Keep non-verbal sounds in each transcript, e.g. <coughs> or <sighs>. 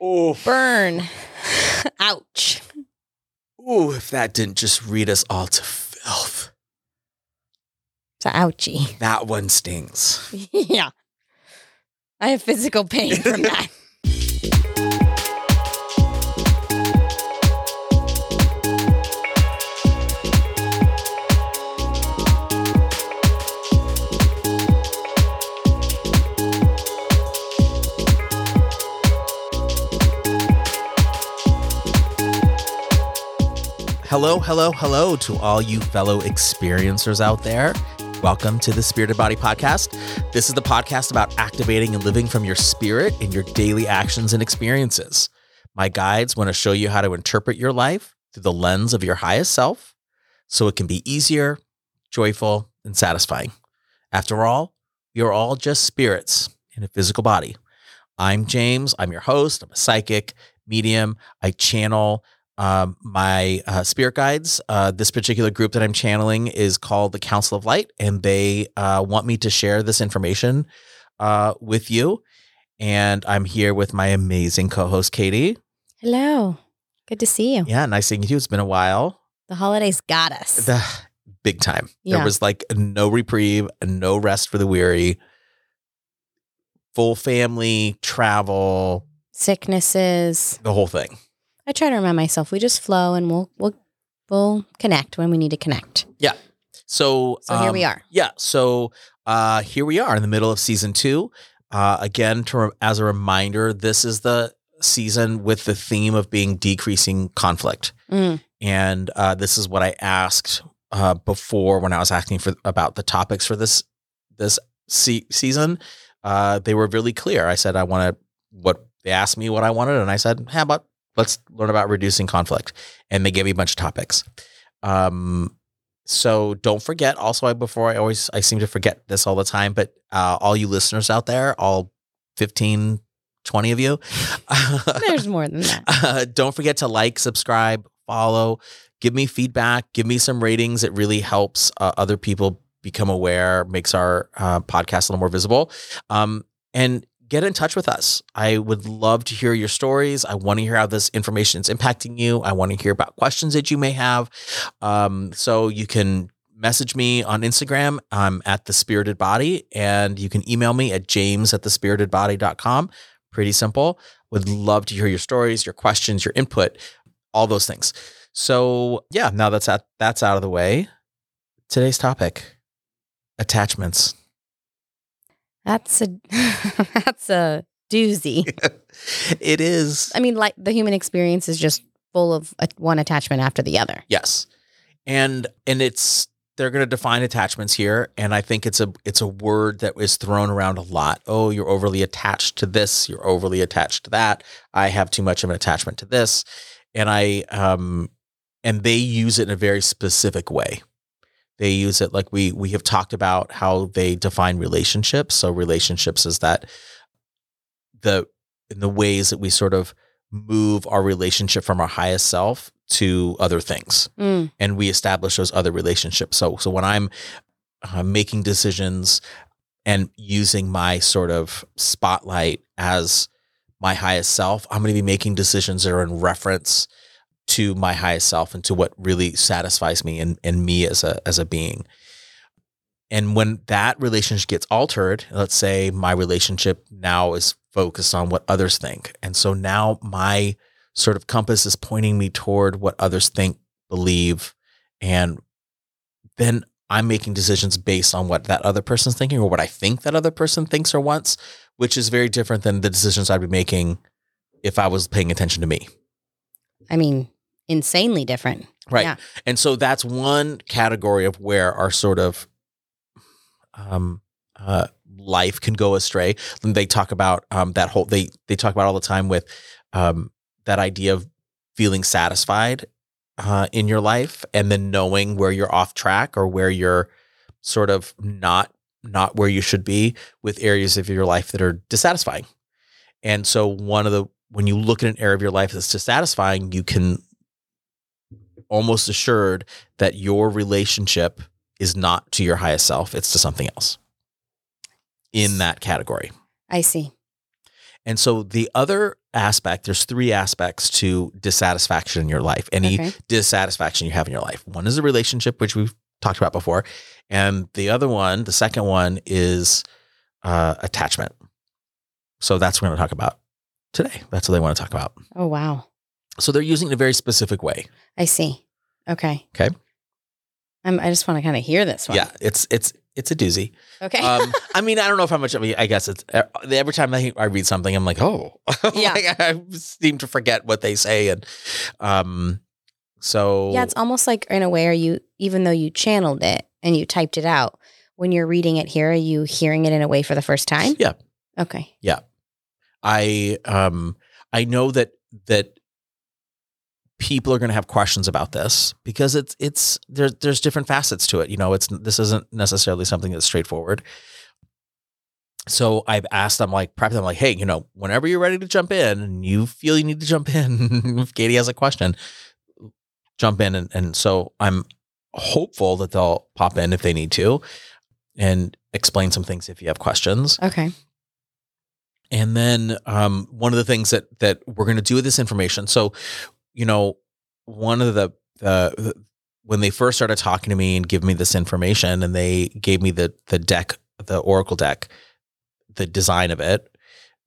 Oh, Burn. <laughs> Ouch. ooh, if that didn't just read us all to filth. It's a ouchie. That one stings. <laughs> yeah. I have physical pain from <laughs> that. Hello, hello, hello to all you fellow experiencers out there. Welcome to the Spirited Body Podcast. This is the podcast about activating and living from your spirit in your daily actions and experiences. My guides want to show you how to interpret your life through the lens of your highest self so it can be easier, joyful, and satisfying. After all, we are all just spirits in a physical body. I'm James. I'm your host. I'm a psychic, medium. I channel um, my uh, spirit guides. Uh, this particular group that I'm channeling is called the Council of Light, and they uh, want me to share this information uh, with you. And I'm here with my amazing co-host Katie. Hello. Good to see you. Yeah, nice seeing you. It's been a while. The holidays got us. The big time. There was like no reprieve, no rest for the weary. Full family travel, Sicknesses. the whole thing. I try to remind myself we just flow and we'll we'll we'll connect when we need to connect. Yeah. So, So here we um, are. Yeah. So uh, here we are in the middle of season two. Uh, again, to as a reminder, this is the season with the theme of being decreasing conflict, Mm. and uh, this is what I asked uh, before when I was asking for about the topics for this this se- season. Uh, they were really clear. I said I wanted what they asked me what I wanted, and I said, "How about let's learn about reducing conflict?" And they gave me a bunch of topics. Um, so don't forget. Also, I before I always I seem to forget this all the time, but uh, all you listeners out there, all 15, 20 of you, <laughs> There's more than that. uh, don't forget to like, subscribe, follow, give me feedback, give me some ratings. It really helps uh, other people become aware, makes our uh, podcast a little more visible. Um, and get in touch with us. I would love to hear your stories. I want to hear how this information is impacting you. I want to hear about questions that you may have. Um, so you can message me on Instagram. I'm at the spirited body and you can email me at james at the spiritedbody.com. Pretty simple. Would love to hear your stories, your questions, your input, all those things. So yeah, now that's out, that's out of the way. Today's topic: attachments. That's a <laughs> that's a doozy. <laughs> it is I mean, like the human experience is just full of a, one attachment after the other. yes, and and it's they're going to define attachments here, and I think it's a it's a word that is thrown around a lot. Oh, you're overly attached to this. You're overly attached to that. I have too much of an attachment to this, and I um and they use it in a very specific way. They use it like we we have talked about how they define relationships. So relationships is that the in the ways that we sort of move our relationship from our highest self to other things Mm. and we establish those other relationships. So, so when I'm uh, making decisions and using my sort of spotlight as my highest self, I'm going to be making decisions that are in reference to my highest self and to what really satisfies me and, and me as a as a being. And when that relationship gets altered, let's say my relationship now is focused on what others think. And so now my sort of compass is pointing me toward what others think, believe, and then I'm making decisions based on what that other person's thinking or what I think that other person thinks or wants, which is very different than the decisions I'd be making if I was paying attention to me. I mean, insanely different. Right. Yeah. And so that's one category of where our sort of um uh life can go astray. And they talk about um that whole they they talk about all the time with um that idea of feeling satisfied uh in your life and then knowing where you're off track or where you're sort of not not where you should be with areas of your life that are dissatisfying. And so one of the when you look at an area of your life that's dissatisfying, you can almost assured that your relationship is not to your highest self, it's to something else in that category. I see. And so the other aspect, there's three aspects to dissatisfaction in your life, any Okay. dissatisfaction you have in your life. One is a relationship, which we've talked about before. And the other one, the second one is uh, attachment. So that's what we're going to talk about today. That's what they want to talk about. Oh wow. So they're using it in a very specific way. I see. Okay. Okay. I'm, I just want to kind of hear this one. Yeah, it's it's it's a doozy. Okay. Um, <laughs> I mean, I don't know if how much. I mean, I guess it's every time I, I read something, I'm like, oh, <laughs> Yeah. like, I seem to forget what they say, and um, so yeah, it's almost like in a way, are you even though you channeled it and you typed it out, when you're reading it here, are you hearing it in a way for the first time? Yeah. Okay. Yeah. I um I know that that people are going to have questions about this because it's it's there's there's different facets to it. You know, it's this isn't necessarily something that's straightforward. So I've asked them like prep them like, hey, you know, whenever you're ready to jump in and you feel you need to jump in, <laughs> if Katie has a question, jump in and, and so I'm hopeful that they'll pop in if they need to and explain some things if you have questions. Okay. And then um, one of the things that that we're going to do with this information. So, you know, one of the, the when they first started talking to me and giving me this information, and they gave me the the deck, the Oracle deck, the design of it,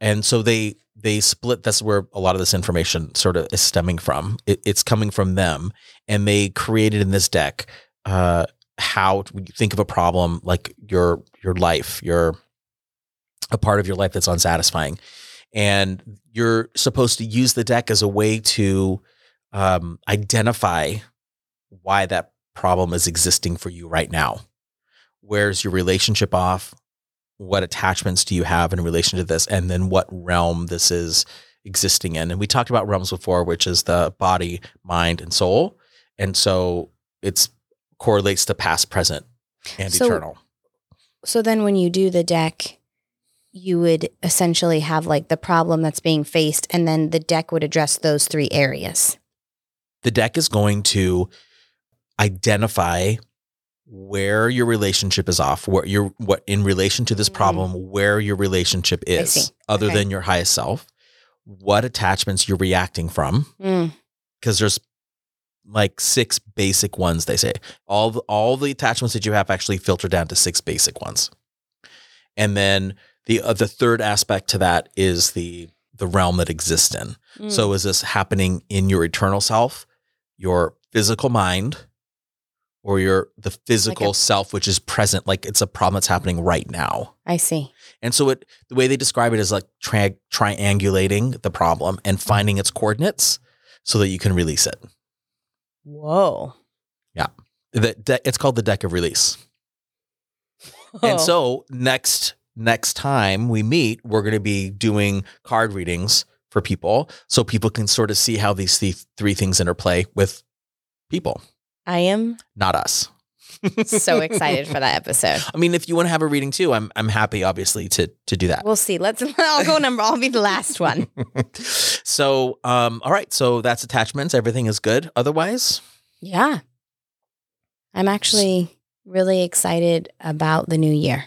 and so they they split. That's where a lot of this information sort of is stemming from. It, it's coming from them, and they created in this deck uh, how when you think of a problem like your your life, your a part of your life that's unsatisfying. And you're supposed to use the deck as a way to um, identify why that problem is existing for you right now. Where's your relationship off? What attachments do you have in relation to this? And then what realm this is existing in. And we talked about realms before, which is the body, mind, and soul. And so it's correlates to past, present, and So- eternal. So then when you do the deck, you would essentially have like the problem that's being faced, and then the deck would address those three areas. The deck is going to identify where your relationship is off, what your what in relation to this Mm. problem, where your relationship is, other Okay. than your highest self, what attachments you're reacting from, Mm. because there's like six basic ones they say. All the, all the attachments that you have actually filter down to six basic ones. And then the uh, the third aspect to that is the the realm that exists in. Mm. So is this happening in your eternal self, your physical mind, or your the physical a- self, which is present, like it's a problem that's happening right now? I see. And so it the way they describe it is like tri- triangulating the problem and mm-hmm. finding its coordinates so that you can release it. Whoa. Yeah. The de- it's called the deck of release. <laughs> And so next next time we meet, we're going to be doing card readings for people so people can sort of see how these th- three things interplay with people, I am not us. <laughs> so excited for that episode. I mean, if you want to have a reading too, I'm I'm happy obviously to to do that. We'll see. Let's. <laughs> I'll go number. I'll be the last one. <laughs> so, um all right, so that's attachments. Everything is good otherwise? Yeah. I'm actually really excited about the new year.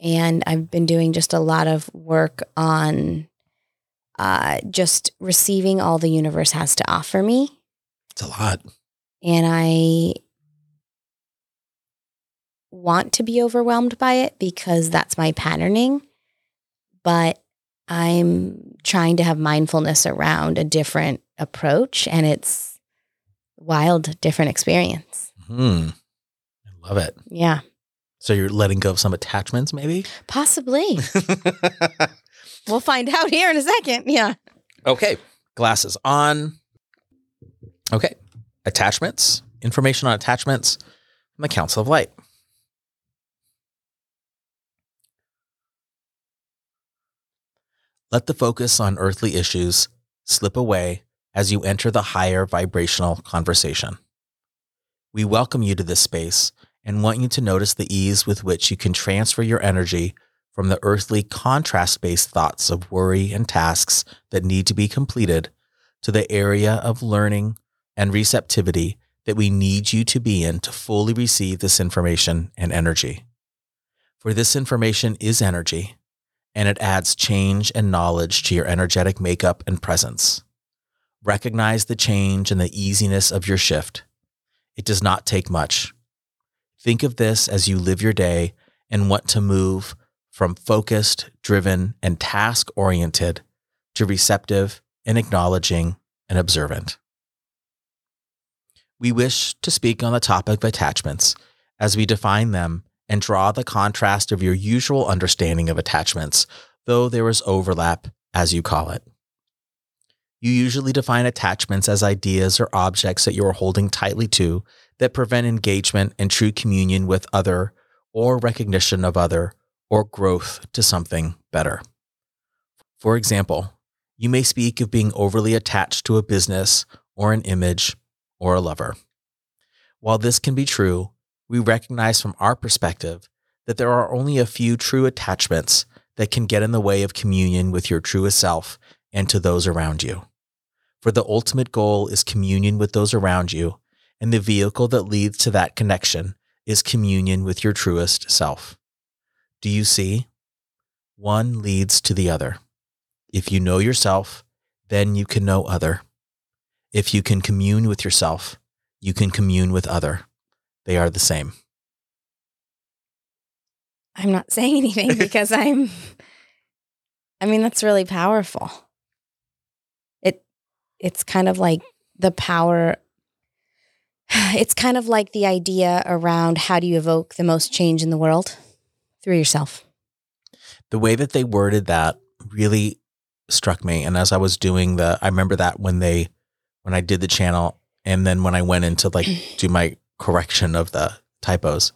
And I've been doing just a lot of work on uh, just receiving all the universe has to offer me. It's a lot. And I want to be overwhelmed by it because that's my patterning. But I'm trying to have mindfulness around a different approach, and it's wild, different experience. Hmm. I love it. Yeah, So you're letting go of some attachments maybe? possibly. <laughs> <laughs> we'll find out here in a second. Yeah. Okay. Glasses on. Okay. Attachments. Information on attachments from the Council of Light. Let the focus on earthly issues slip away as you enter the higher vibrational conversation. We welcome you to this space and want you to notice the ease with which you can transfer your energy from the earthly contrast based thoughts of worry and tasks that need to be completed to the area of learning and receptivity that we need you to be in to fully receive this information and energy. For this information is energy, and it adds change and knowledge to your energetic makeup and presence. Recognize the change and the easiness of your shift. It does not take much. Think of this as you live your day and want to move from focused, driven, and task oriented to receptive and acknowledging and observant. We wish to speak on the topic of attachments as we define them and draw the contrast of your usual understanding of attachments, though there is overlap, as you call it. You usually define attachments as ideas or objects that you are holding tightly to that prevent engagement and true communion with other or recognition of other or growth to something better. For example, you may speak of being overly attached to a business or an image or a lover. While this can be true, we recognize from our perspective that there are only a few true attachments that can get in the way of communion with your truest self and to those around you for the ultimate goal is communion with those around you, and the vehicle that leads to that connection is communion with your truest self. Do you see? One leads to the other. If you know yourself, then you can know other. If you can commune with yourself, you can commune with other. They are the same. I'm not saying anything <laughs> because I'm, I mean, that's really powerful It it's kind of like the power <sighs> it's kind of like the idea around how do you evoke the most change in the world through yourself. The way that they worded that really struck me. And as I was doing the, I remember that when they, when I did the channel, and then when I went into like <clears throat> do my correction of the typos,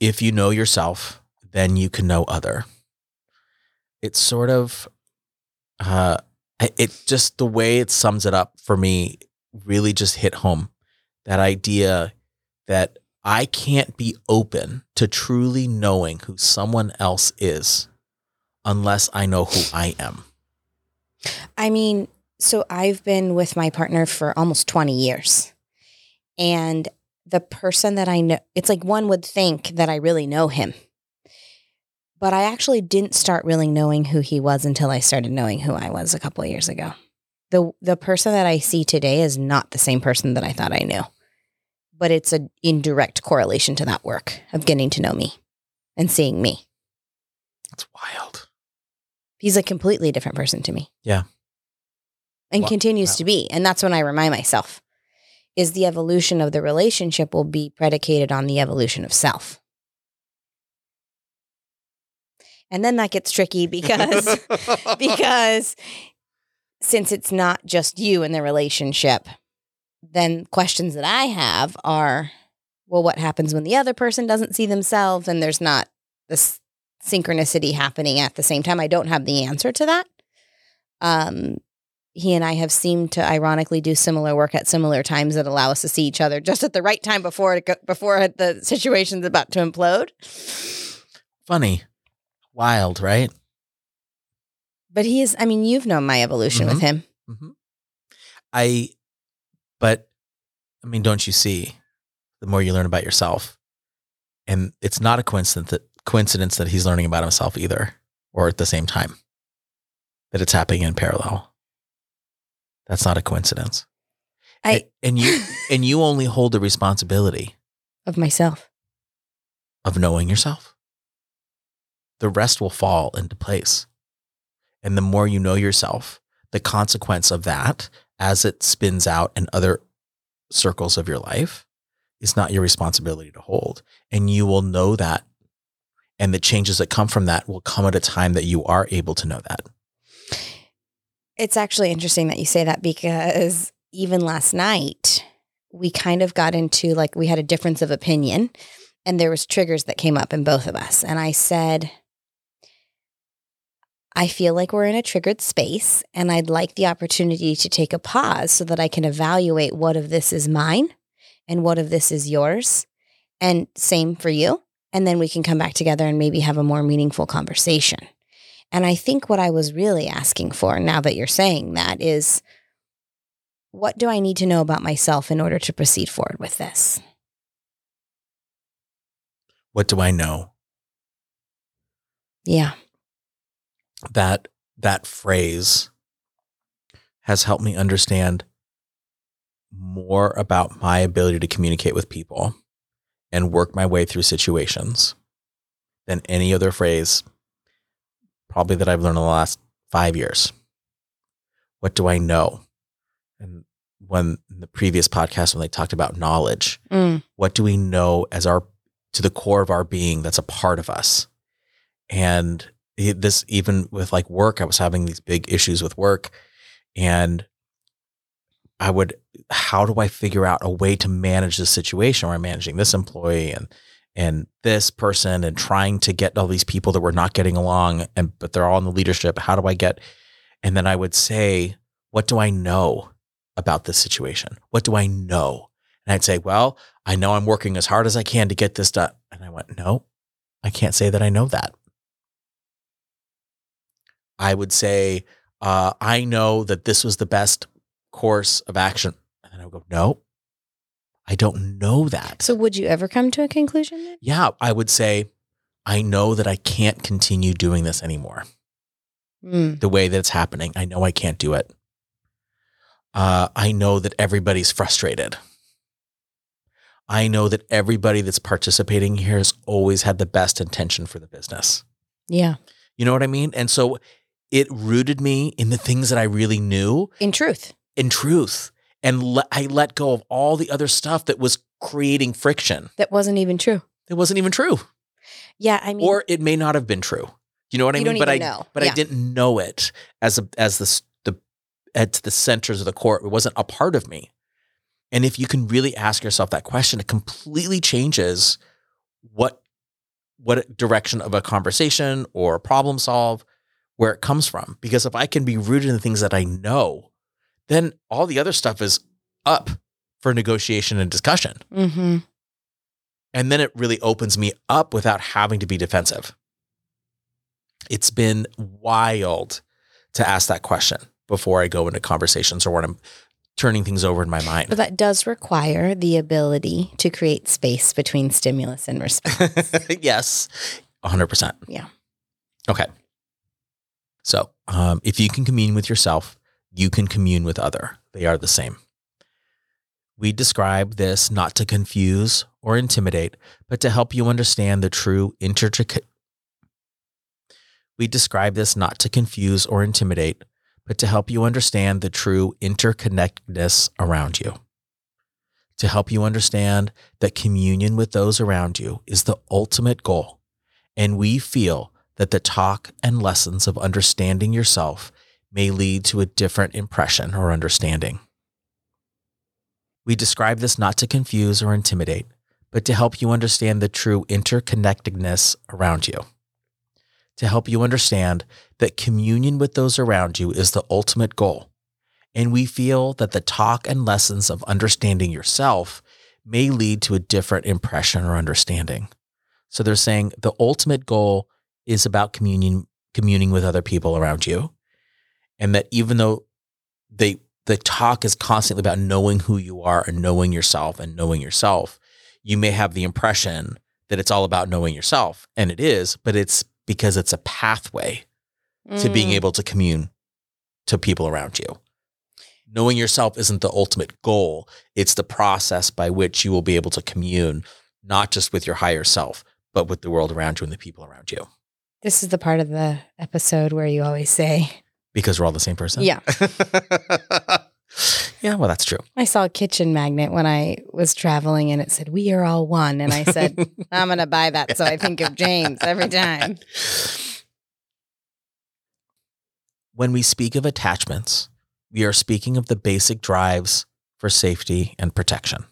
if you know yourself, then you can know other. It's sort of, uh, it just the way it sums it up for me really just hit home that idea that I can't be open to truly knowing who someone else is unless I know who I am. I mean, so I've been with my partner for almost 20 years. And the person that I know, it's like one would think that I really know him. But I actually didn't start really knowing who he was until I started knowing who I was a couple of years ago. The the person that I see today is not the same person that I thought I knew. But it's an indirect correlation to that work of getting to know me and seeing me. That's wild. He's a completely different person to me. Yeah. And wow. continues wow. to be. And that's when I remind myself is the evolution of the relationship will be predicated on the evolution of self. And then that gets tricky <laughs> because because since it's not just you in the relationship, then questions that I have are well, what happens when the other person doesn't see themselves and there's not this synchronicity happening at the same time? I don't have the answer to that. Um, he and I have seemed to ironically do similar work at similar times that allow us to see each other just at the right time before it go, before the situation's about to implode. Funny. Wild, right? But he is, I mean, you've known my evolution mm-hmm. with him. Mm-hmm. I, but I mean, don't you see the more you learn about yourself? And it's not a coincidence that, coincidence that he's learning about himself either, or at the same time, that it's happening in parallel. That's not a coincidence. I, and you <laughs> and you only hold the responsibility of myself of knowing yourself the rest will fall into place. And the more you know yourself, the consequence of that as it spins out in other circles of your life is not your responsibility to hold. And you will know that. And the changes that come from that will come at a time that you are able to know that. It's actually interesting that you say that because even last night, we kind of got into like we had a difference of opinion and there was triggers that came up in both of us. And I said, I feel like we're in a triggered space and I'd like the opportunity to take a pause so that I can evaluate what of this is mine and what of this is yours. And same for you. And then we can come back together and maybe have a more meaningful conversation. And I think what I was really asking for now that you're saying that is what do I need to know about myself in order to proceed forward with this? What do I know? Yeah. That that phrase has helped me understand more about my ability to communicate with people and work my way through situations than any other phrase probably that I've learned in the last 5 years. What do I know? And when in the previous podcast when they talked about knowledge, Mm. what do we know as our to the core of our being that's a part of us and this even with like work i was having these big issues with work and i would how do i figure out a way to manage this situation where i'm managing this employee and and this person and trying to get all these people that were not getting along and but they're all in the leadership how do i get and then i would say what do i know about this situation what do i know and I'd say, Well, I know I'm working as hard as I can to get this done. And I went, No, I can't say that I know that. I would say, uh, I know that this was the best course of action. And then I would go, No, I don't know that. So, would you ever come to a conclusion then? yeah, I would say, I know that I can't continue doing this anymore Mm. the way that it's happening. I know I can't do it. Uh, I know that everybody's frustrated. I know that everybody that's participating here has always had the best intention for the business. Yeah. You know what I mean? And so it rooted me in the things that I really knew In truth. in truth. And le- I let go of all the other stuff that was creating friction. That wasn't even true. It wasn't even true. Yeah. I mean, or it may not have been true. You know what I mean? don't but I know. but I didn't know it as a, as the the at the centers of the court. It wasn't a part of me. And if you can really ask yourself that question, it completely changes what what direction of a conversation or a problem solve where it comes from. Because if I can be rooted in the things that I know, then all the other stuff is up for negotiation and discussion. hmm And then it really opens me up without having to be defensive. It's been wild to ask that question before I go into conversations or when I'm turning things over in my mind. but that does require the ability to create space between stimulus and response. <laughs> yes, 100%. Yeah. Okay. So um, if you can commune with yourself, you can commune with other. They are the same. We describe this not to confuse or intimidate, but to help you understand the true intricate. We describe this not to confuse or intimidate, but to help you understand the true interconnectedness around you. To help you understand that communion with those around you is the ultimate goal. And we feel that the talk and lessons of understanding yourself may lead to a different impression or understanding. We describe this not to confuse or intimidate, but to help you understand the true interconnectedness around you. To help you understand that communion with those around you is the ultimate goal. And we feel that the talk and lessons of understanding yourself may lead to a different impression or understanding. So they're saying the ultimate goal is about communion, communing with other people around you. And that even though they the talk is constantly about knowing who you are and knowing yourself and knowing yourself, you may have the impression that it's all about knowing yourself. And it is, but it's because it's a pathway to being Mm. able to commune to people around you. Knowing yourself isn't the ultimate goal, it's the process by which you will be able to commune, not just with your higher self, but with the world around you and the people around you. This is the part of the episode where you always say, Because we're all the same person. Yeah. <laughs> yeah, well, that's true. I saw a kitchen magnet when I was traveling and it said, We are all one. And I said, <laughs> I'm going to buy that. So I think of James every time. <laughs> When we speak of attachments, we are speaking of the basic drives for safety and protection.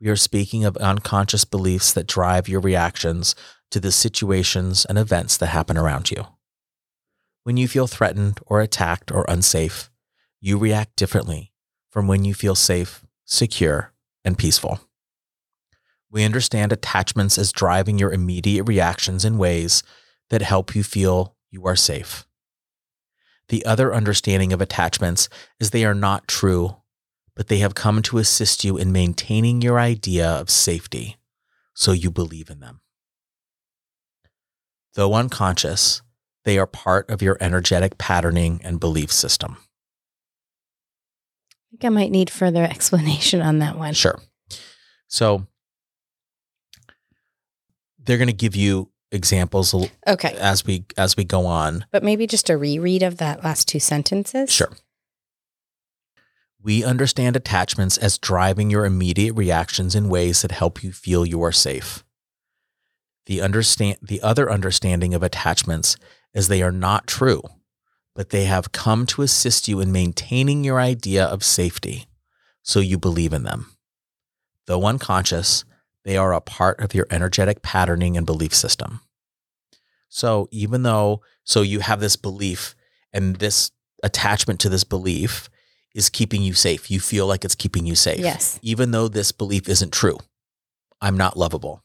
We are speaking of unconscious beliefs that drive your reactions to the situations and events that happen around you. When you feel threatened or attacked or unsafe, you react differently from when you feel safe, secure, and peaceful. We understand attachments as driving your immediate reactions in ways that help you feel you are safe. The other understanding of attachments is they are not true, but they have come to assist you in maintaining your idea of safety, so you believe in them. Though unconscious, they are part of your energetic patterning and belief system. I think I might need further <laughs> explanation on that one. Sure. So they're going to give you examples Okay. as we as we go on. But maybe just a reread of that last two sentences. Sure. We understand attachments as driving your immediate reactions in ways that help you feel you are safe. The understand the other understanding of attachments is they are not true, but they have come to assist you in maintaining your idea of safety, so you believe in them. Though unconscious, they are a part of your energetic patterning and belief system. So even though so you have this belief and this attachment to this belief is keeping you safe. You feel like it's keeping you safe. Yes. Even though this belief isn't true. I'm not lovable.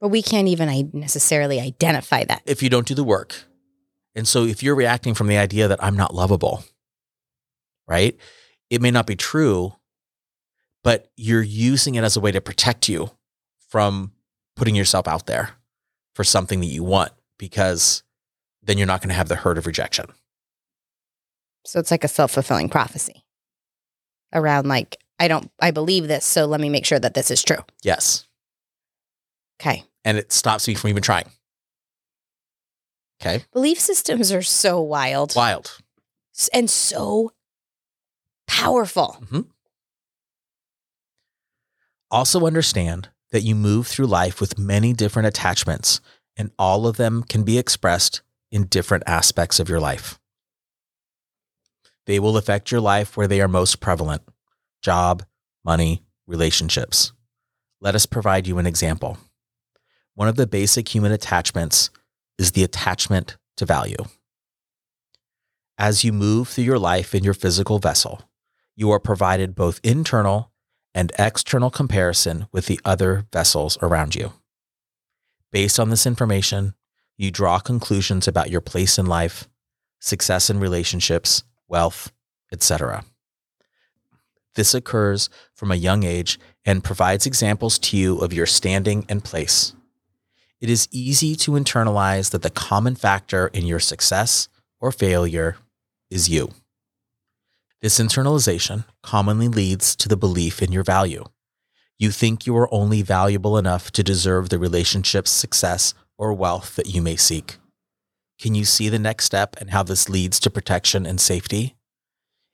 But we can't even necessarily identify that. If you don't do the work. And so if you're reacting from the idea that I'm not lovable, right? It may not be true, but you're using it as a way to protect you from putting yourself out there for something that you want because then you're not going to have the hurt of rejection. So it's like a self fulfilling prophecy around like, I don't, I believe this. So let me make sure that this is true. Yes. Okay. And it stops me from even trying. Okay. Belief systems are so wild Wild. and so powerful. Mm-hmm. Also, understand that you move through life with many different attachments, and all of them can be expressed in different aspects of your life. They will affect your life where they are most prevalent job, money, relationships. Let us provide you an example. One of the basic human attachments is the attachment to value. As you move through your life in your physical vessel, you are provided both internal and external comparison with the other vessels around you. Based on this information, you draw conclusions about your place in life, success in relationships, wealth, etc. This occurs from a young age and provides examples to you of your standing and place. It is easy to internalize that the common factor in your success or failure is you. This internalization commonly leads to the belief in your value. You think you are only valuable enough to deserve the relationship's success or wealth that you may seek. Can you see the next step and how this leads to protection and safety?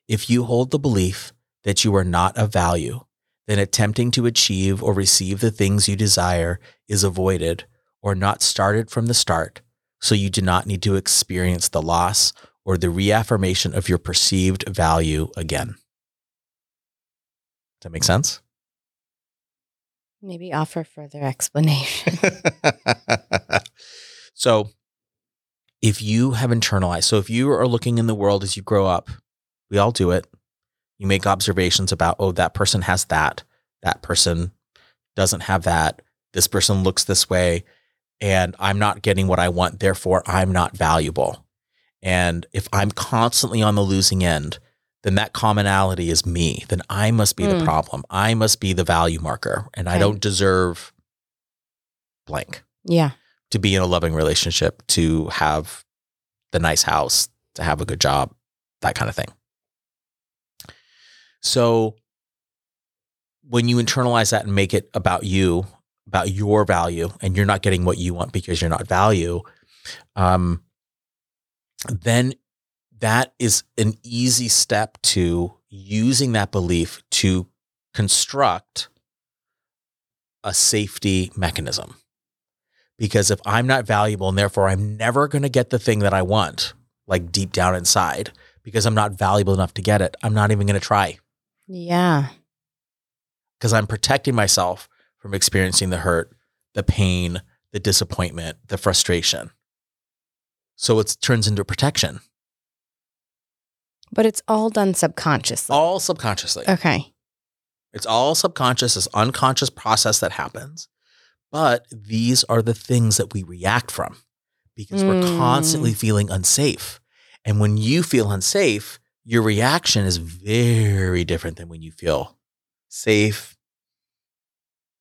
If you hold the belief that you are not of value, then attempting to achieve or receive the things you desire is avoided or not started from the start, so you do not need to experience the loss or the reaffirmation of your perceived value again. Does that make sense? Maybe offer further explanation. <laughs> so, if you have internalized, so if you are looking in the world as you grow up, we all do it. You make observations about, oh, that person has that, that person doesn't have that, this person looks this way, and I'm not getting what I want, therefore I'm not valuable. And if I'm constantly on the losing end, then that commonality is me. Then I must be the Mm. problem. I must be the value marker, and I don't deserve blank yeah. to be in a loving relationship, to have the nice house, to have a good job, that kind of thing. So when you internalize that and make it about you, about your value, and you're not getting what you want because you're not value, um, then that is an easy step to using that belief to construct a safety mechanism because if I'm not valuable and therefore I'm never going to get the thing that I want, like deep down inside, because I'm not valuable enough to get it, I'm not even going to try Yeah. because I'm protecting myself from experiencing the hurt, the pain, the disappointment, the frustration. So it turns into protection, But it's all done subconsciously. all subconsciously. okay. It's all subconscious, this unconscious process that happens. But these are the things that we react from because we're Mm. constantly feeling unsafe. And when you feel unsafe, your reaction is very different than when you feel safe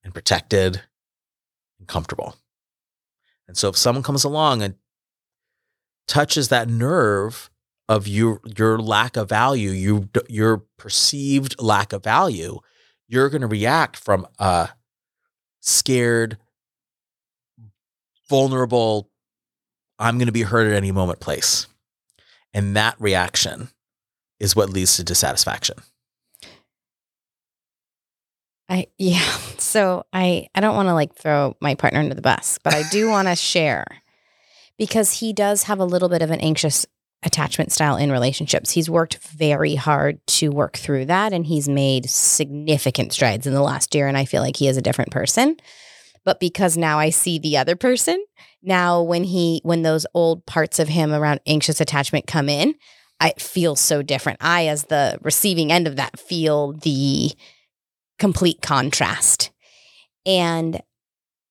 and protected and comfortable. And so if someone comes along and touches that nerve of your your lack of value, you your perceived lack of value, you're going to react from a scared, vulnerable, I'm going to be hurt at any moment place. And that reaction is what leads to dissatisfaction. I yeah. <laughs> So I I don't want to like throw my partner under the bus, but I do <laughs> want to share because he does have a little bit of an anxious attachment style in relationships. He's worked very hard to work through that and he's made significant strides in the last year and I feel like he is a different person. But because now I see the other person, now when he when those old parts of him around anxious attachment come in, I feel so different. I as the receiving end of that feel the complete contrast. And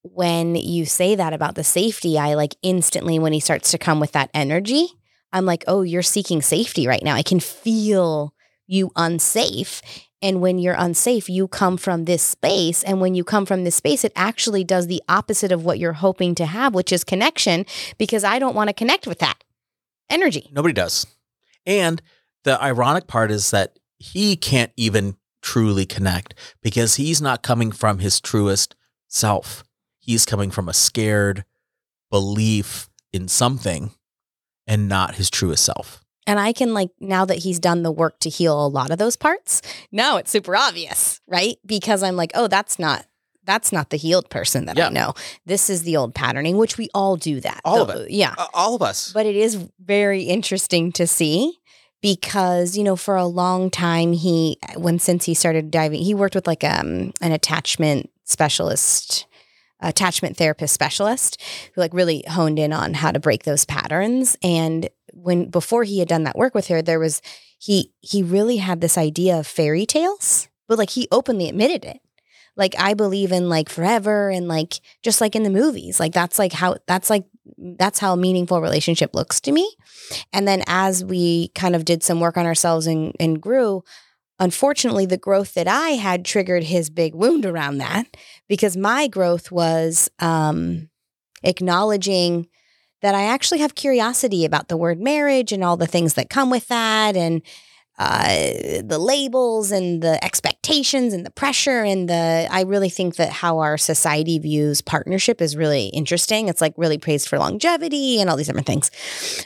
when you say that about the safety, I like instantly, when he starts to come with that energy, I'm like, oh, you're seeking safety right now. I can feel you unsafe. And when you're unsafe, you come from this space. And when you come from this space, it actually does the opposite of what you're hoping to have, which is connection, because I don't want to connect with that energy. Nobody does. And the ironic part is that he can't even truly connect because he's not coming from his truest self. He's coming from a scared belief in something and not his truest self. And I can like now that he's done the work to heal a lot of those parts, now it's super obvious, right? Because I'm like, oh, that's not that's not the healed person that yeah. I know. This is the old patterning, which we all do that. All of it. Yeah. Uh, all of us. But it is very interesting to see because, you know, for a long time he when since he started diving, he worked with like um an attachment specialist attachment therapist specialist who like really honed in on how to break those patterns and when before he had done that work with her there was he he really had this idea of fairy tales but like he openly admitted it like I believe in like forever and like just like in the movies. Like that's like how that's like that's how a meaningful relationship looks to me. And then as we kind of did some work on ourselves and, and grew, unfortunately the growth that I had triggered his big wound around that because my growth was um acknowledging that I actually have curiosity about the word marriage and all the things that come with that and uh, the labels and the expectations and the pressure and the I really think that how our society views partnership is really interesting. It's like really praised for longevity and all these different things.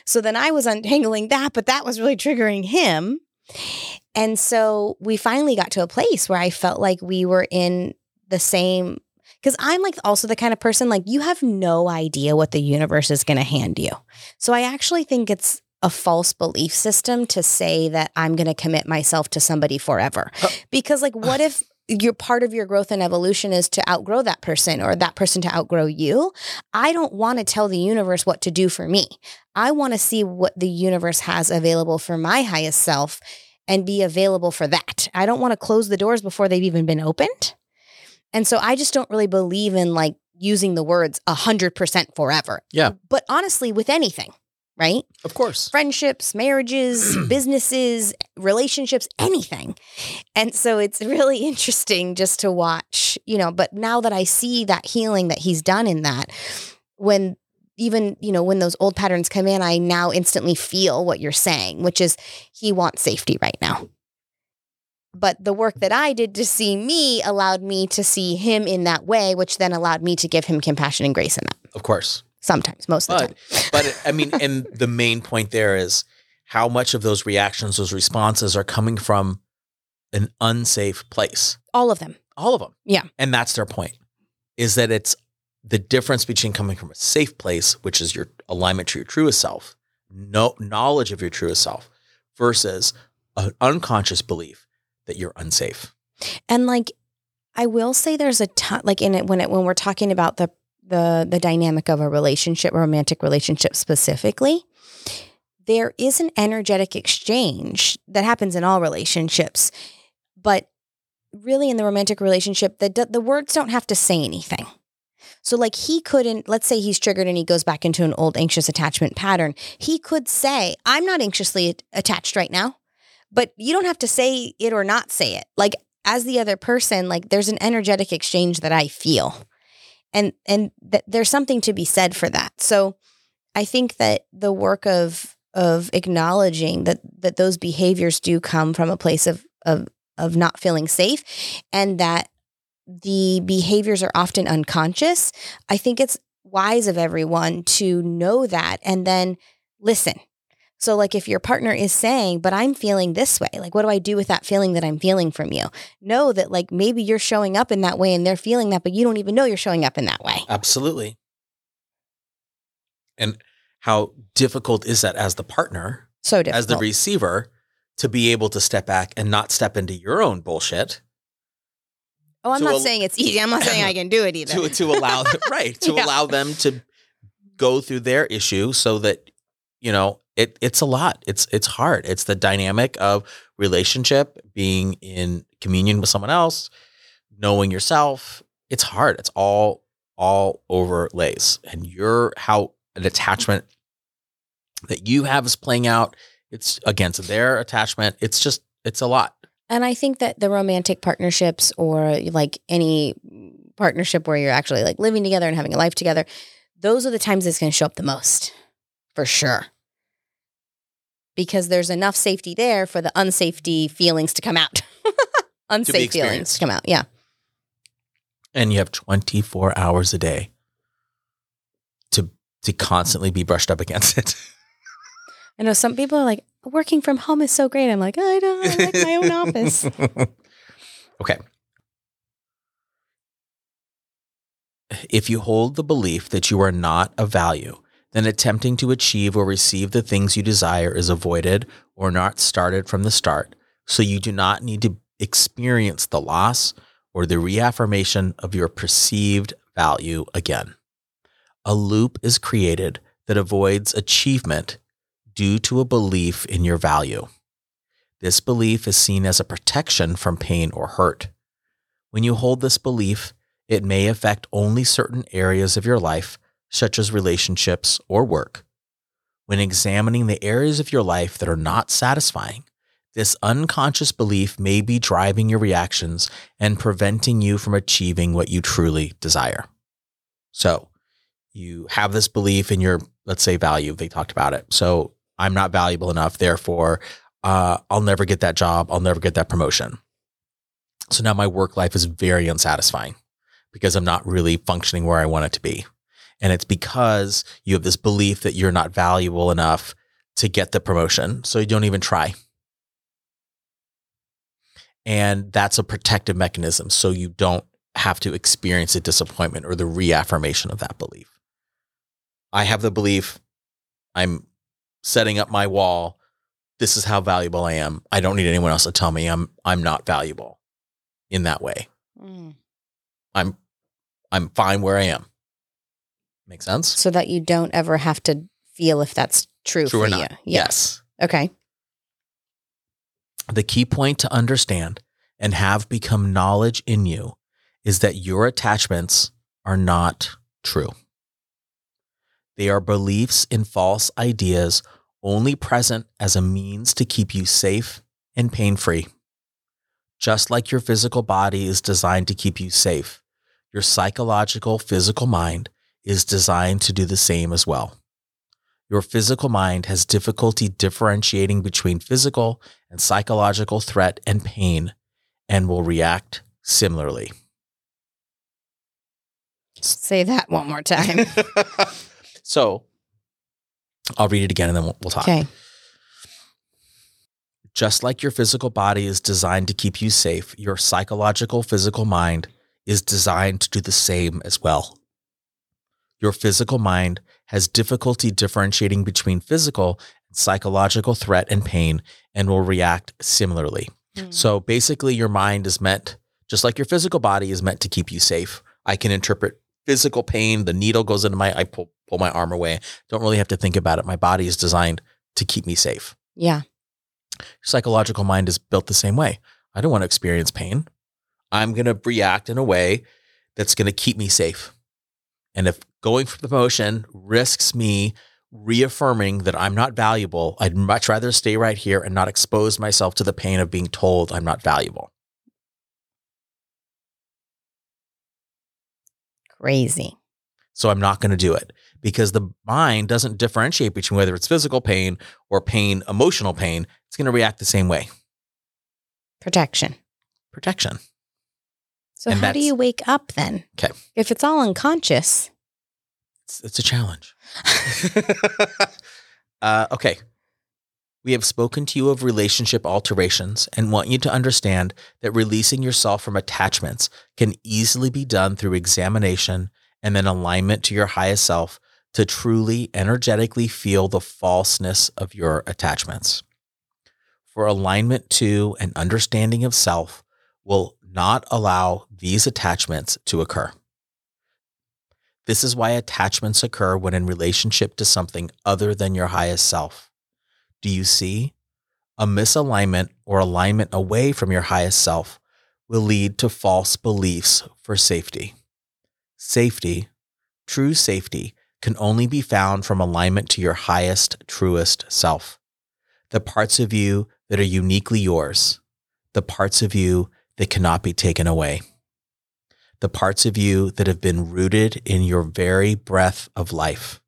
So then I was untangling that, but that was really triggering him. And so we finally got to a place where I felt like we were in the same because I'm like also the kind of person like you have no idea what the universe is going to hand you. So I actually think it's a false belief system to say that I'm going to commit myself to somebody forever. Uh. Because, like, what if your part of your growth and evolution is to outgrow that person or that person to outgrow you? I don't want to tell the universe what to do for me. I want to see what the universe has available for my highest self and be available for that. I don't want to close the doors before they've even been opened. And so I just don't really believe in like using the words 100% forever. Yeah. But honestly, with anything, right? Of course. Friendships, marriages, <clears throat> businesses, relationships, anything. And so it's really <laughs> interesting just to watch, you know, but now that I see that healing that he's done in that, when even, you know, when those old patterns come in, I now instantly feel what you're saying, which is he wants safety right now. But the work that I did to see me allowed me to see him in that way, which then allowed me to give him compassion and grace in that. Of course. Sometimes, most of the But, time. but I mean, <laughs> and the main point there is how much of those reactions, those responses are coming from an unsafe place. All of them. All of them. Yeah. And that's their point is that it's the difference between coming from a safe place, which is your alignment to your truest self, no knowledge of your truest self, versus an unconscious belief that you're unsafe. And like, I will say there's a ton, like in it when it when we're talking about the the the dynamic of a relationship, romantic relationship specifically, there is an energetic exchange that happens in all relationships, but really in the romantic relationship, the the words don't have to say anything. So, like, he couldn't, let's say he's triggered and he goes back into an old anxious attachment pattern. He could say, I'm not anxiously attached right now, but you don't have to say it or not say it. Like, as the other person, like, there's an energetic exchange that I feel and and th- there's something to be said for that so I think that the work of of acknowledging that that those behaviors do come from a place of of of not feeling safe and that the behaviors are often unconscious. I think it's wise of everyone to know that and then listen. So, like, if your partner is saying, but I'm feeling this way, like, what do I do with that feeling that I'm feeling from you? Know that, like, maybe you're showing up in that way and they're feeling that, but you don't even know you're showing up in that way. Absolutely. And how difficult is that as the partner, So difficult. as the receiver, to be able to step back and not step into your own bullshit oh, I'm not al- saying it's easy. I'm not saying I can do it <coughs> either. to to allow them <laughs> right to Yeah. allow them to go through their issue so that you know it it's a lot. It's it's hard. It's the dynamic of relationship being in communion with someone else knowing yourself. It's hard. It's all all overlays. And your how an attachment that you have is playing out it's against their attachment. It's just it's a lot. And I think that the romantic partnerships or like any partnership where you're actually like living together and having a life together, those are the times it's going to show up the most for sure. Because there's enough safety there for the unsafety feelings to come out. <laughs> Unsafe feelings to come out. Yeah. and you have 24 hours a day to to constantly be brushed up against it <laughs> I know some people are like, working from home is so great. I'm like, I don't I like my own office. <laughs> okay. If you hold the belief that you are not of value, then attempting to achieve or receive the things you desire is avoided or not started from the start, so you do not need to experience the loss or the reaffirmation of your perceived value again. A loop is created that avoids achievement due to a belief in your value. This belief is seen as a protection from pain or hurt. When you hold this belief, it may affect only certain areas of your life, such as relationships or work. When examining the areas of your life that are not satisfying, this unconscious belief may be driving your reactions and preventing you from achieving what you truly desire. So, you have this belief in your, let's say, value. They talked about it. So, I'm not valuable enough. Therefore, uh, I'll never get that job. I'll never get that promotion. So now my work life is very unsatisfying because I'm not really functioning where I want it to be. And it's because you have this belief that you're not valuable enough to get the promotion. So you don't even try. And that's a protective mechanism. So you don't have to experience a disappointment or the reaffirmation of that belief. I have the belief I'm setting up my wall. This is how valuable I am. I don't need anyone else to tell me I'm I'm not valuable in that way. Mm. I'm I'm fine where I am. Make sense? So that you don't ever have to feel if that's true, True for or you. Yeah. Yes. Okay. The key point to understand and have become knowledge in you is that your attachments are not true. They are beliefs in false ideas only present as a means to keep you safe and pain free. Just like your physical body is designed to keep you safe, your psychological physical mind is designed to do the same as well. Your physical mind has difficulty differentiating between physical and psychological threat and pain and will react similarly. Say that one more time. <laughs> so I'll read it again and then we'll, we'll talk. okay. Just like your physical body is designed to keep you safe, your psychological physical mind is designed to do the same as well. Your physical mind has difficulty differentiating between physical and psychological threat and pain and will react similarly. Mm. So basically, your mind is meant, just like your physical body is meant to keep you safe. I can interpret physical pain. The needle goes into my, I pull, pull my arm away. Don't really have to think about it. My body is designed to keep me safe. Yeah. Psychological mind is built the same way. I don't want to experience pain. I'm going to react in a way that's going to keep me safe. And if going for the promotion risks me reaffirming that I'm not valuable, I'd much rather stay right here and not expose myself to the pain of being told I'm not valuable. Crazy. So I'm not going to do it because the mind doesn't differentiate between whether it's physical pain or pain, emotional pain. It's going to react the same way. Protection. Protection. So And how do you wake up then? Okay. If it's all unconscious. It's, it's a challenge. <laughs> uh, okay. We have spoken to you of relationship alterations and want you to understand that releasing yourself from attachments can easily be done through examination and then alignment to your highest self to truly energetically feel the falseness of your attachments. For alignment to and understanding of self will not allow these attachments to occur. This is why attachments occur when in relationship to something other than your highest self. Do you see? A misalignment or alignment away from your highest self will lead to false beliefs for safety. Safety, true safety, can only be found from alignment to your highest, truest self. The parts of you that are uniquely yours, the parts of you that cannot be taken away the parts of you that have been rooted in your very breath of life.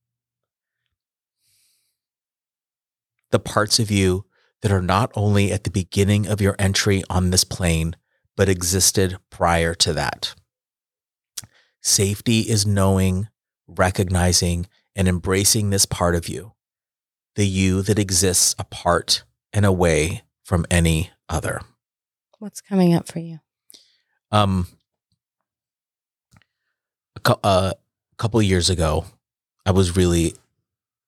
The parts of you that are not only at the beginning of your entry on this plane, but existed prior to that. Safety is knowing, recognizing, and embracing this part of you, the you that exists apart and away from any other. What's coming up for you? Um, a cou- uh, couple years ago, I was really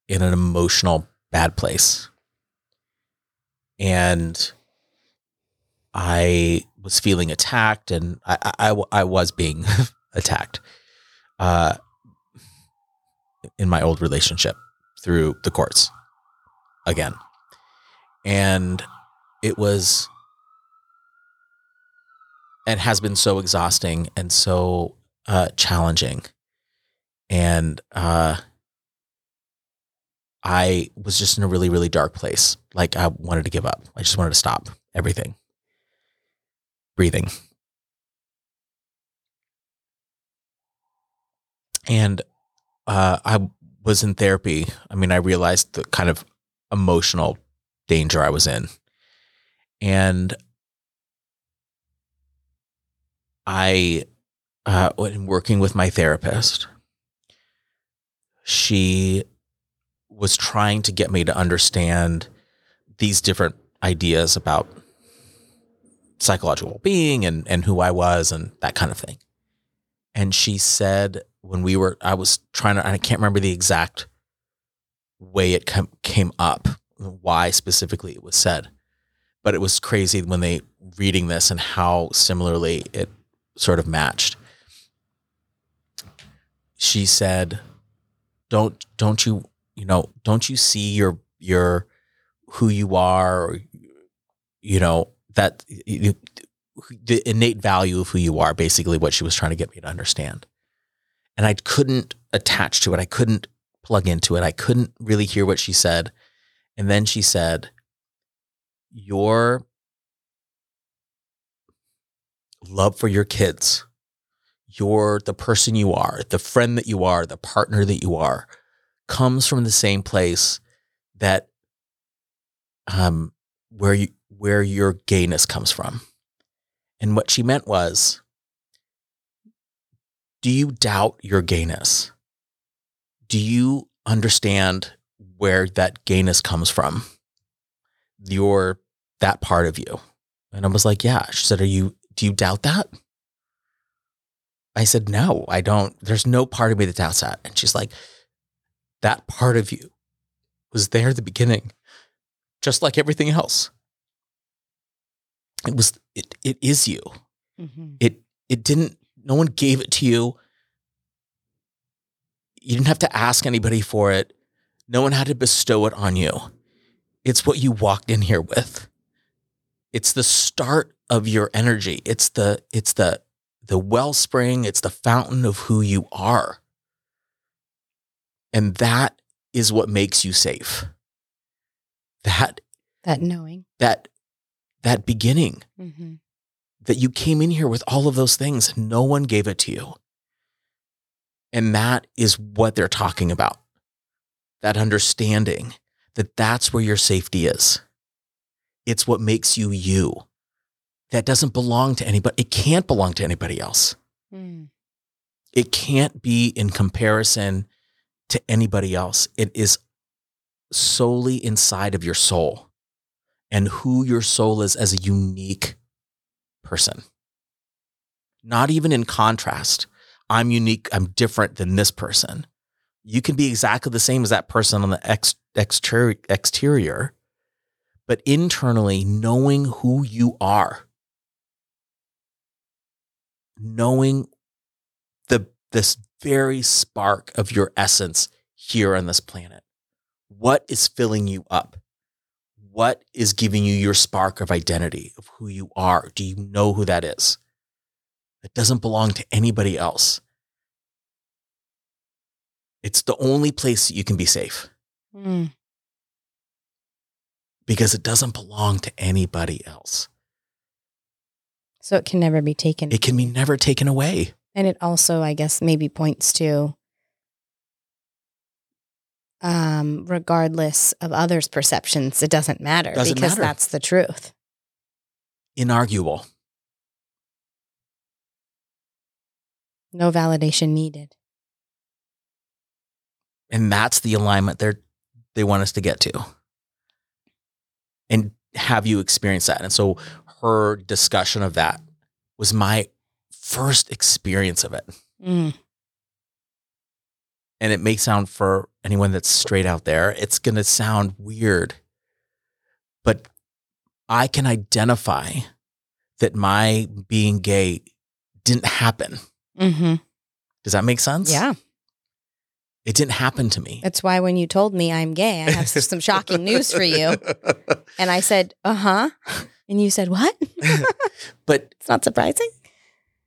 in an emotional bad place, and I was feeling attacked, and I I was being <laughs> attacked, uh, in my old relationship through the courts again, and it was and has been so exhausting and so uh, challenging. And uh, I was just in a really, really dark place. Like I wanted to give up. I just wanted to stop everything. Breathing. And uh, I was in therapy. I mean, I realized the kind of emotional danger I was in. And I, uh, when working with my therapist, she was trying to get me to understand these different ideas about psychological being and, and who I was and that kind of thing. And she said, when we were, I was trying to, I can't remember the exact way it com- came up, why specifically it was said, but it was crazy when they reading this and how similarly it sort of matched. She said, "Don't don't you you know don't you see your your who you are, you know that you, the innate value of who you are." Basically, what she was trying to get me to understand, and I couldn't attach to it. I couldn't plug into it. I couldn't really hear what she said, and then she said, "Your love for your kids, your the person you are, the friend that you are, the partner that you are, comes from the same place that um where you where your gayness comes from. And what she meant was do you doubt your gayness? Do you understand where that gayness comes from? Your that part of you. And I was like, yeah. She said, Are you do you doubt that? I said, No, I don't. There's no part of me that doubts that. And she's like, That part of you was there at the beginning, just like everything else. It was it it is you. Mm-hmm. It it didn't no one gave it to you. You didn't have to ask anybody for it. No one had to bestow it on you. It's what you walked in here with. It's the start of your energy. It's the it's the the wellspring, it's the fountain of who you are. And that is what makes you safe. That That knowing. that that beginning Mm-hmm. that you came in here with all of those things no one gave it to you. And that is what they're talking about. That understanding that that's where your safety is. It's what makes you you. That doesn't belong to anybody. It can't belong to anybody else. Mm. It can't be in comparison to anybody else. It is solely inside of your soul and who your soul is as a unique person. Not even in contrast. I'm unique. I'm different than this person. You can be exactly the same as that person on the ex- exter- exterior, but internally, knowing who you are, knowing the this very spark of your essence here on this planet. What is filling you up? What is giving you your spark of identity of who you are? Do you know who that is? It doesn't belong to anybody else. It's the only place that you can be safe Mm. because it doesn't belong to anybody else. So it can never be taken. It can be never taken away. And it also, I guess, maybe points to um, regardless of others' perceptions, it doesn't matter Doesn't because matter. that's the truth. Inarguable. No validation needed. And that's the alignment they're they want us to get to. And have you experienced that? And so her discussion of that was my first experience of it. Mm. And it may sound for anyone that's straight out there, it's going to sound weird. But I can identify that my being gay didn't happen. hmm Does that make sense? Yeah. It didn't happen to me. That's why when you told me I'm gay, I have some shocking news for you. <laughs> And I said, uh huh. And you said, what? <laughs> but It's not surprising.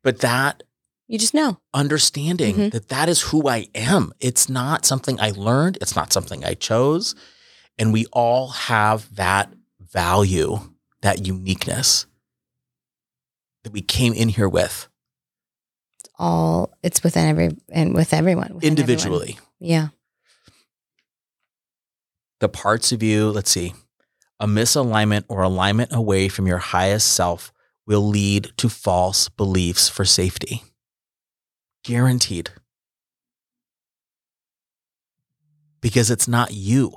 but that You just know. understanding Mhm. that that is who I am. It's not something I learned. It's not something I chose. And we all have that value, that uniqueness that we came in here with It's all, it's within every, and with everyone. within individually. everyone. Yeah. The parts of you, let's see, a misalignment or alignment away from your highest self will lead to false beliefs for safety. Guaranteed. Because it's not you.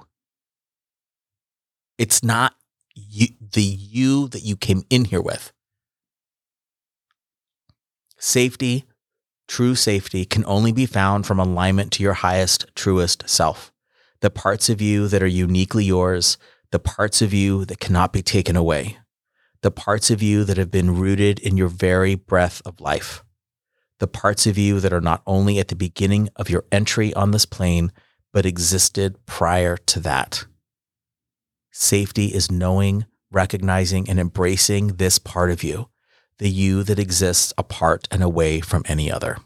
It's not you, the you that you came in here with. Safety, true safety, can only be found from alignment to your highest, truest self. The parts of you that are uniquely yours, the parts of you that cannot be taken away, the parts of you that have been rooted in your very breath of life, the parts of you that are not only at the beginning of your entry on this plane, but existed prior to that. Safety is knowing, recognizing, and embracing this part of you, the you that exists apart and away from any other.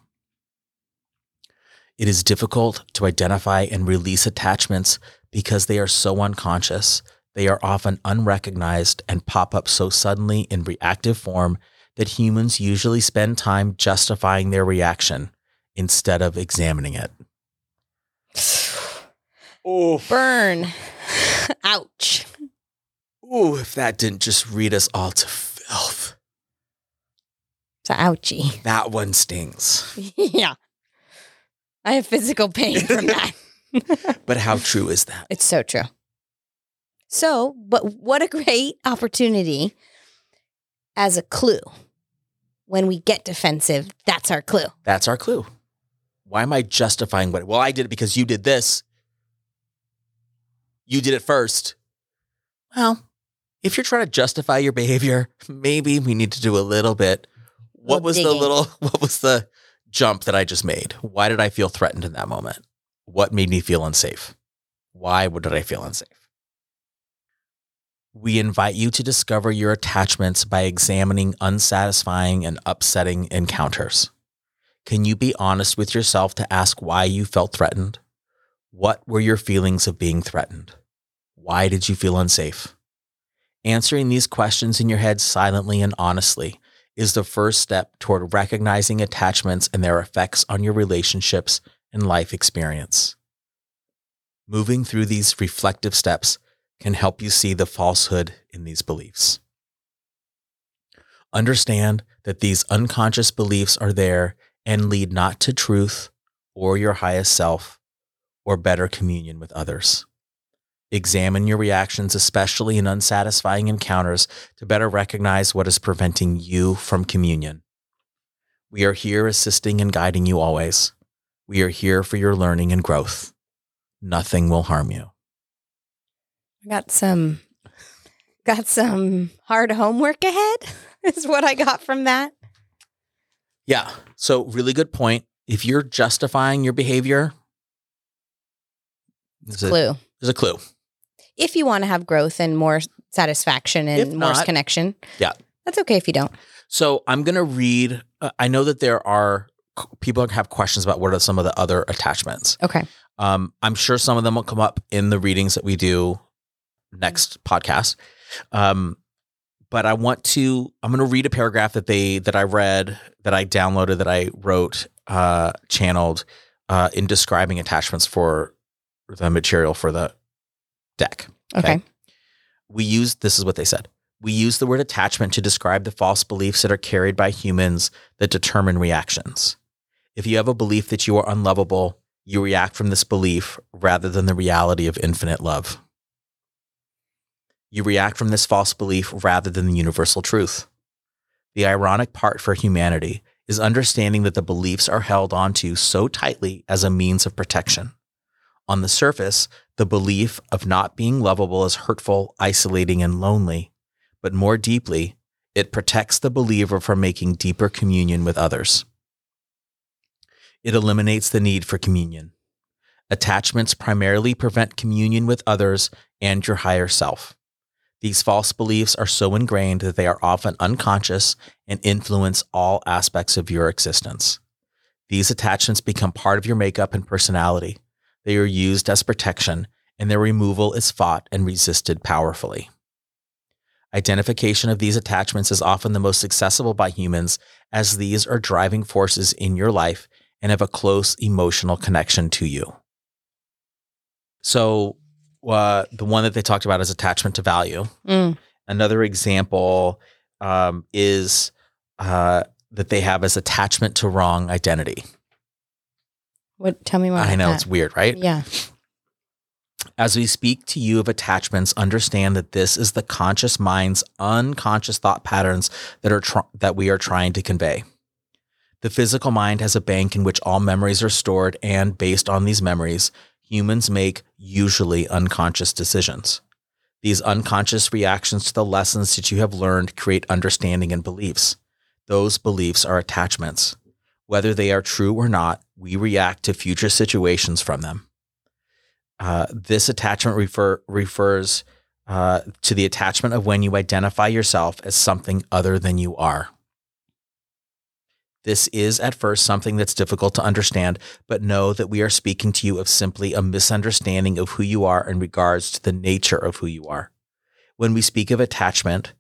It is difficult to identify and release attachments because they are so unconscious. They are often unrecognized and pop up so suddenly in reactive form that humans usually spend time justifying their reaction instead of examining it. Oh, Burn. <laughs> Ouch. ooh, if that didn't just read us all to filth. It's a ouchie. That one stings. <laughs> yeah. I have physical pain from <laughs> that. But how true is that? It's so true. So, but what a great <laughs> opportunity as a clue. When we get defensive, that's our clue. That's our clue. Why am I justifying what? Well, I did it because you did this. You did it first. Well, if you're trying to justify your behavior, maybe we need to do a little bit. What Little was the little, <laughs> what was the jump that I just made? Why did I feel threatened in that moment? What made me feel unsafe? Why did I feel unsafe? We invite you to discover your attachments by examining unsatisfying and upsetting encounters. Can you be honest with yourself to ask why you felt threatened? What were your feelings of being threatened? Why did you feel unsafe? Answering these questions in your head silently and honestly is the first step toward recognizing attachments and their effects on your relationships and life experience. Moving through these reflective steps can help you see the falsehood in these beliefs. Understand that these unconscious beliefs are there and lead not to truth or your highest self or better communion with others. Examine your reactions, especially in unsatisfying encounters, to better recognize what is preventing you from communion. We are here assisting and guiding you always. We are here for your learning and growth. Nothing will harm you. Got some got some hard homework ahead <laughs> is what I got from that. Yeah. So, really good point. If you're justifying your behavior, there's a, Clue. there's a clue. If you want to have growth and more satisfaction and more connection. Yeah. That's okay if you don't. So, I'm going to read. Uh, I know that there are people have questions about what are some of the other attachments. Okay. Um, I'm sure some of them will come up in the readings that we do next podcast. Um, but I want to. I'm going to read a paragraph that they that I read that I downloaded that I wrote uh, channeled uh, in describing attachments for the material for the deck. Okay. Okay. We use this is what they said. We use the word attachment to describe the false beliefs that are carried by humans that determine reactions. If you have a belief that you are unlovable, you react from this belief rather than the reality of infinite love. You react from this false belief rather than the universal truth. The ironic part for humanity is understanding that the beliefs are held onto so tightly as a means of protection. On the surface, the belief of not being lovable is hurtful, isolating, and lonely, but more deeply, it protects the believer from making deeper communion with others. It eliminates the need for communion. Attachments primarily prevent communion with others and your higher self. These false beliefs are so ingrained that they are often unconscious and influence all aspects of your existence. These attachments become part of your makeup and personality. They are used as protection, and their removal is fought and resisted powerfully. Identification of these attachments is often the most accessible by humans, as these are driving forces in your life and have a close emotional connection to you. So, uh, the one that they talked about is attachment to value. Mm. Another example um, is uh, that they have as attachment to wrong identity. What tell me more I know that. it's weird, right? Yeah. As we speak to you of attachments, understand that this is the conscious mind's unconscious thought patterns that are tr- that we are trying to convey. The physical mind has a bank in which all memories are stored, and based on these memories, humans make usually unconscious decisions. These unconscious reactions to the lessons that you have learned create understanding and beliefs. Those beliefs are attachments. Whether they are true or not, we react to future situations from them. Uh, this attachment refer, refers uh, to the attachment of when you identify yourself as something other than you are. This is at first something that's difficult to understand, but know that we are speaking to you of simply a misunderstanding of who you are in regards to the nature of who you are. When we speak of attachment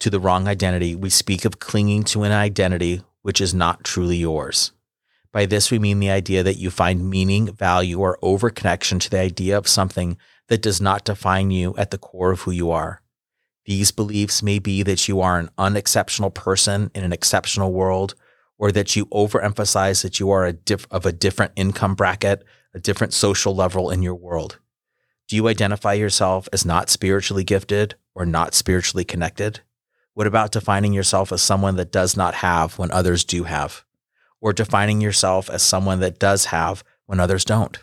to the wrong identity, we speak of clinging to an identity which is not truly yours. By this, we mean the idea that you find meaning, value, or overconnection to the idea of something that does not define you at the core of who you are. These beliefs may be that you are an unexceptional person in an exceptional world, or that you overemphasize that you are a diff- of a different income bracket, a different social level in your world. Do you identify yourself as not spiritually gifted or not spiritually connected? What about defining yourself as someone that does not have when others do have? Or defining yourself as someone that does have when others don't?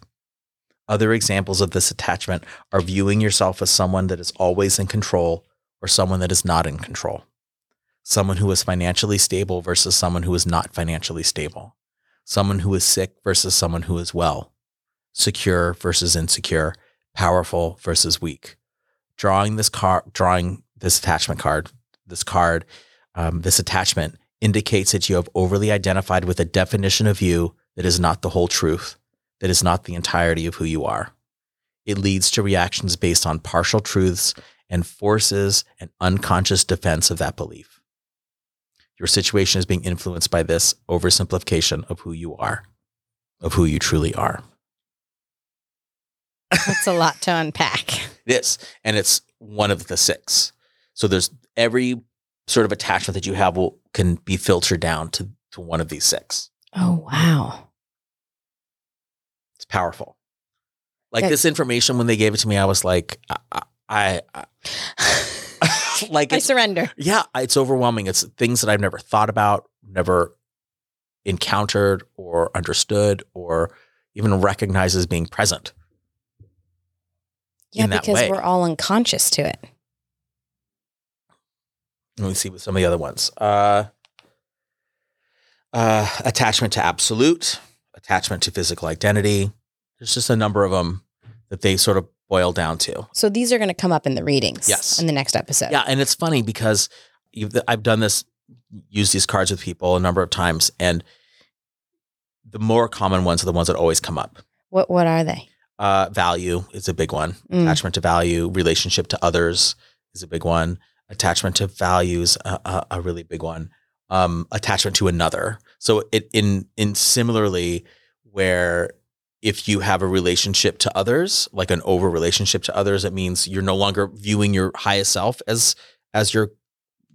Other examples of this attachment are viewing yourself as someone that is always in control or someone that is not in control. Someone who is financially stable versus someone who is not financially stable. Someone who is sick versus someone who is well. Secure versus insecure. Powerful versus weak. Drawing this card, drawing this attachment card, this card, um, this attachment indicates that you have overly identified with a definition of you that is not the whole truth, that is not the entirety of who you are. It leads to reactions based on partial truths and forces an unconscious defense of that belief. Your situation is being influenced by this oversimplification of who you are, of who you truly are. That's a lot to unpack. <laughs> It is. And it's one of the six. So there's every sort of attachment that you have will can be filtered down to, to one of these six. Oh, wow. It's powerful. Like this information, when they gave it to me, I was like, I, I, I <laughs> <laughs> like I surrender. yeah, it's overwhelming. It's things that I've never thought about, never encountered or understood or even recognized as being present. Yeah, because way. we're all unconscious to it. Let me see with some of the other ones. Uh, uh, attachment to absolute, attachment to physical identity. There's just a number of them that they sort of boil down to. So these are going to come up in the readings. Yes. In the next episode. Yeah, and it's funny because I've done this, used these cards with people a number of times, and the more common ones are the ones that always come up. What What are they? Uh, value is a big one. Mm. Attachment to value, relationship to others is a big one. Attachment to values, a, a, a really big one. Um, attachment to another. So it in in similarly where if you have a relationship to others, like an over relationship to others, it means you're no longer viewing your highest self as as your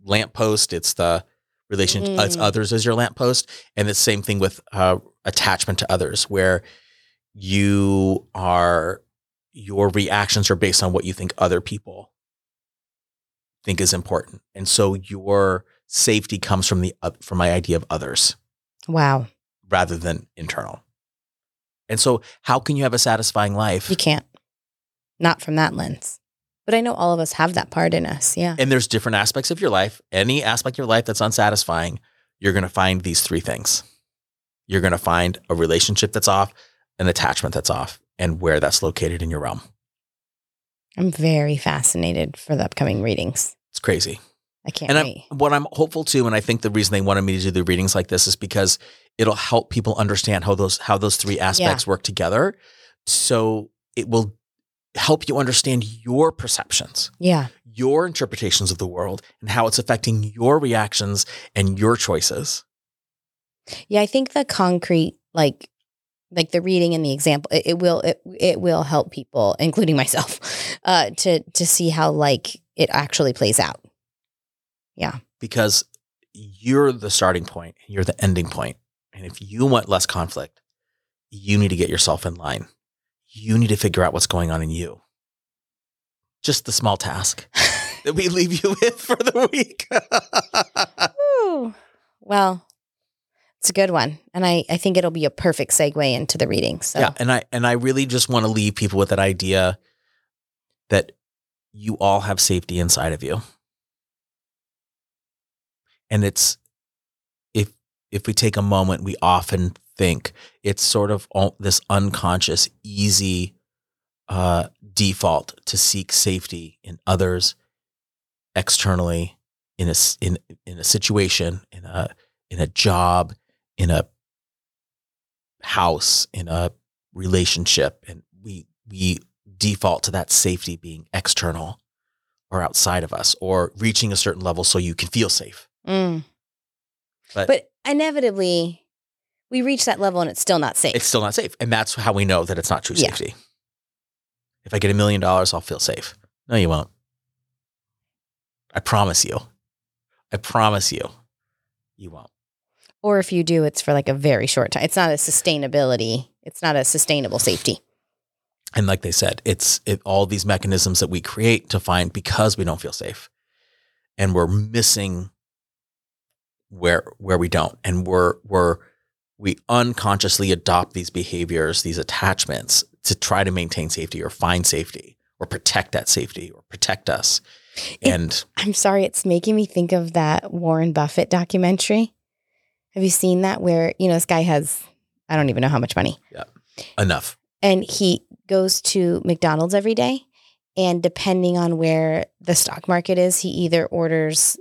lamppost. It's the relation. uh, it's Mm. others as your lamppost, and the same thing with uh, attachment to others, where you are your reactions are based on what you think other people think is important, and so your safety comes from the uh, from my idea of others Wow. rather than internal. And so, how can you have a satisfying life? You can't. Not from that lens. But I know all of us have that part in us. Yeah. And there's different aspects of your life. Any aspect of your life that's unsatisfying, you're going to find these three things. You're going to find a relationship that's off, an attachment that's off, and where that's located in your realm. I'm very fascinated for the upcoming readings. It's crazy. I can't And I'm, what I'm hopeful too, and I think the reason they wanted me to do the readings like this is because it'll help people understand how those how those three aspects work together. So it will help you understand your perceptions, Yeah. your interpretations of the world, and how it's affecting your reactions and your choices. Yeah. I think the concrete, like, like the reading and the example, it, it will it, it will help people, including myself, <laughs> uh, to to see how like it actually plays out. Yeah. Because you're the starting point, you're the ending point. And if you want less conflict, you need to get yourself in line. You need to figure out what's going on in you. Just the small task <laughs> that we leave you with for the week. <laughs> Ooh. Well, it's a good one, and I I think it'll be a perfect segue into the reading. So Yeah, and I and I really just want to leave people with that idea that you all have safety inside of you. And it's if we take a moment, we often think it's sort of this unconscious, easy uh, default to seek safety in others, externally, in a in in a situation, in a in a job, in a house, in a relationship, and we we default to that safety being external or outside of us, or reaching a certain level so you can feel safe. Mm. But- But, inevitably, we reach that level and it's still not safe. It's still not safe, and that's how we know that it's not true Yeah. safety. If I get a million dollars, I'll feel safe. No, you won't. I promise you. I promise you, you won't. or if you do, it's for like a very short time. It's not a sustainability. It's not a sustainable safety. And like they said, it's it, all these mechanisms that we create to find because we don't feel safe, and we're missing where where we don't, and we're we're we unconsciously adopt these behaviors, these attachments to try to maintain safety or find safety or protect that safety or protect us. It- And I'm sorry, it's making me think of that Warren Buffett documentary. Have you seen that where, you know, this guy has, I don't even know how much money, yeah enough. and he goes to McDonald's every day. And depending on where the stock market is, he either orders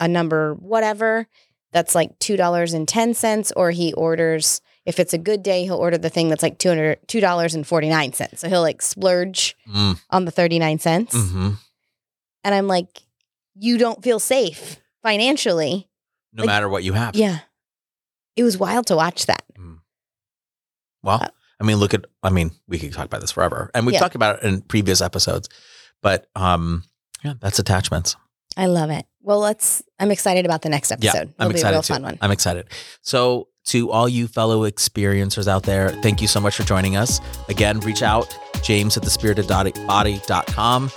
a number whatever that's like $2.10 or he orders if it's a good day he'll order the thing that's like 200 $2.49 so he'll like splurge Mm, on the 39 cents hmm and i'm like you don't feel safe financially no Like- matter what you have. Yeah. It was wild to watch that. Well, Uh, I mean, look at, I mean, we could talk about this forever. And we've Yeah. talked about it in previous episodes, but um, yeah, that's attachments. I love it. Well, let's, I'm excited about the next episode. I'm It'll be a excited real too. fun one. I'm excited. So, to all you fellow experiencers out there, thank you so much for joining us. Again, reach out, James at thespiritedbody.com.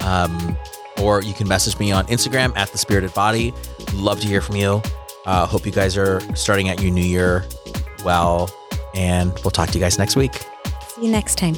Um, or you can message me on Instagram at the Spirited Body. Love to hear from you. Uh, hope you guys are starting out your new year well. And we'll talk to you guys next week. See you next time.